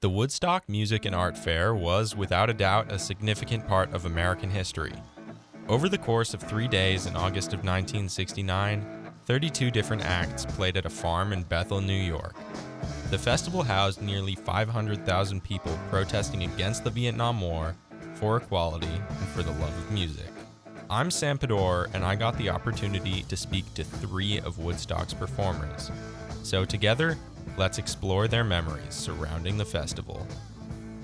The Woodstock Music and Art Fair was, without a doubt, a significant part of American history. Over the course of three days in August of 1969, 32 different acts played at a farm in Bethel, New York. The festival housed nearly 500,000 people protesting against the Vietnam War, for equality, and for the love of music. I'm Sam Paddor, and I got the opportunity to speak to three of Woodstock's performers. So, together, let's explore their memories surrounding the festival.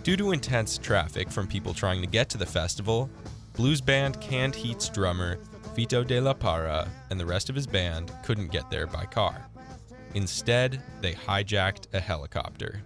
Due to intense traffic from people trying to get to the festival, blues band Canned Heat's drummer, Fito de la Parra, and the rest of his band couldn't get there by car. Instead, they hijacked a helicopter.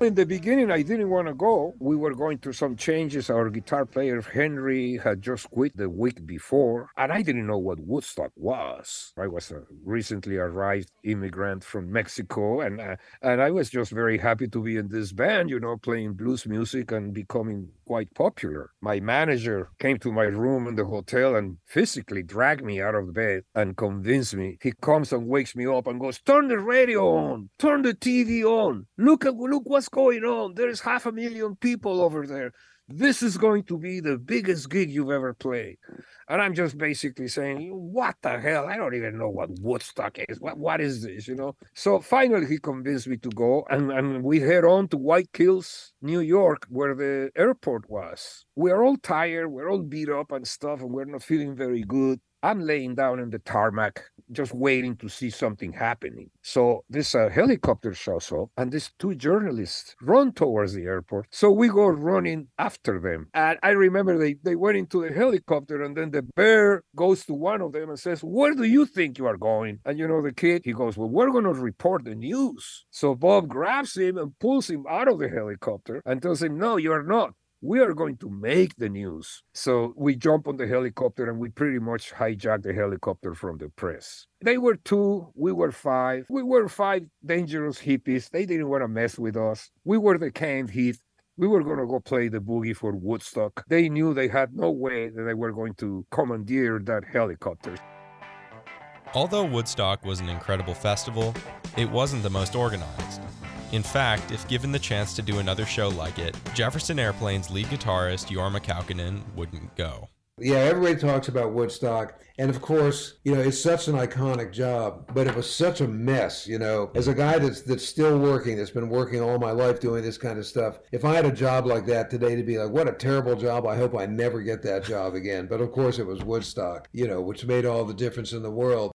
In the beginning, I didn't want to go. We were going through some changes. Our guitar player, Henry, had just quit the week before, and I didn't know what Woodstock was. I was a recently arrived immigrant from Mexico, and, uh, and I was just very happy to be in this band, you know, playing blues music and becoming quite popular. My manager came to my room in the hotel and physically dragged me out of bed and convinced me. He comes and wakes me up and goes, Turn the radio on, turn the TV on. Look at look what's going on? There's half a million people over there. This is going to be the biggest gig you've ever played. And I'm just basically saying, what the hell? I don't even know what Woodstock is. What what is this? You know? So finally he convinced me to go and, and we head on to White Kills, New York, where the airport was. We're all tired, we're all beat up and stuff, and we're not feeling very good. I'm laying down in the tarmac, just waiting to see something happening. So this uh, helicopter shows up, and these two journalists run towards the airport. So we go running after them. And I remember they, they went into the helicopter, and then the bear goes to one of them and says, Where do you think you are going? And you know, the kid, he goes, Well, we're going to report the news. So Bob grabs him and pulls him out of the helicopter and tells him, No, you're not we are going to make the news. So we jump on the helicopter and we pretty much hijack the helicopter from the press. They were two, we were five. We were five dangerous hippies. They didn't want to mess with us. We were the canned heat. We were going to go play the boogie for Woodstock. They knew they had no way that they were going to commandeer that helicopter. Although Woodstock was an incredible festival, it wasn't the most organized. In fact, if given the chance to do another show like it, Jefferson Airplane's lead guitarist Jorma Kaukonen wouldn't go. Yeah, everybody talks about Woodstock. And of course, you know, it's such an iconic job, but it was such a mess, you know. As a guy that's that's still working, that's been working all my life doing this kind of stuff, if I had a job like that today to be like, what a terrible job, I hope I never get that job again. But of course it was Woodstock, you know, which made all the difference in the world.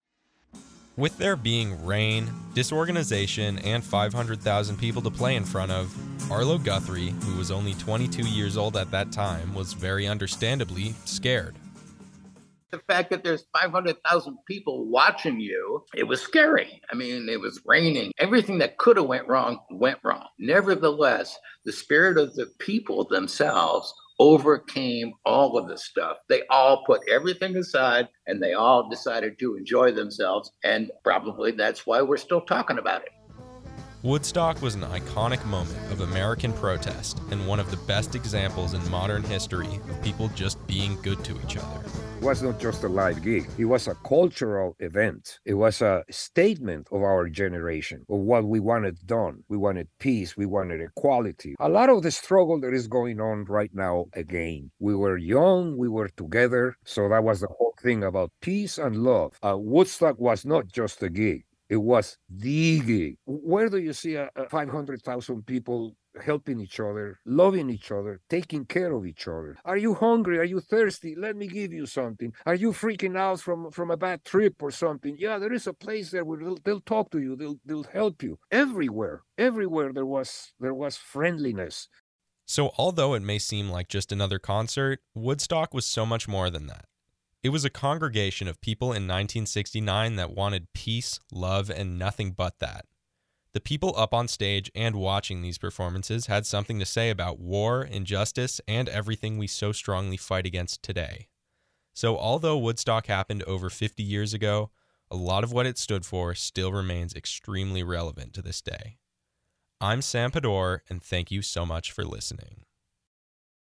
With there being rain, disorganization, and 500,000 people to play in front of, Arlo Guthrie, who was only 22 years old at that time, was very understandably scared. The fact that there's 500,000 people watching you, it was scary. I mean, it was raining. Everything that could have went wrong went wrong. Nevertheless, the spirit of the people themselves overcame all of the stuff. They all put everything aside and they all decided to enjoy themselves. And probably that's why we're still talking about it. Woodstock was an iconic moment of American protest and one of the best examples in modern history of people just being good to each other. It was not just a live gig, it was a cultural event. It was a statement of our generation, of what we wanted done. We wanted peace, we wanted equality. A lot of the struggle that is going on right now again. We were young, we were together, so that was the whole thing about peace and love. Uh, Woodstock was not just a gig, it was the gig. Where do you see a, a 500,000 people helping each other, loving each other, taking care of each other? Are you hungry? Are you thirsty? Let me give you something. Are you freaking out from, from a bad trip or something? Yeah, there is a place there where they'll, they'll talk to you. They'll, they'll help you. Everywhere, everywhere there was there was friendliness. So although it may seem like just another concert, Woodstock was so much more than that. It was a congregation of people in 1969 that wanted peace, love, and nothing but that. The people up on stage and watching these performances had something to say about war, injustice, and everything we so strongly fight against today. So, although Woodstock happened over 50 years ago, a lot of what it stood for still remains extremely relevant to this day. I'm Sam Paddor, and thank you so much for listening.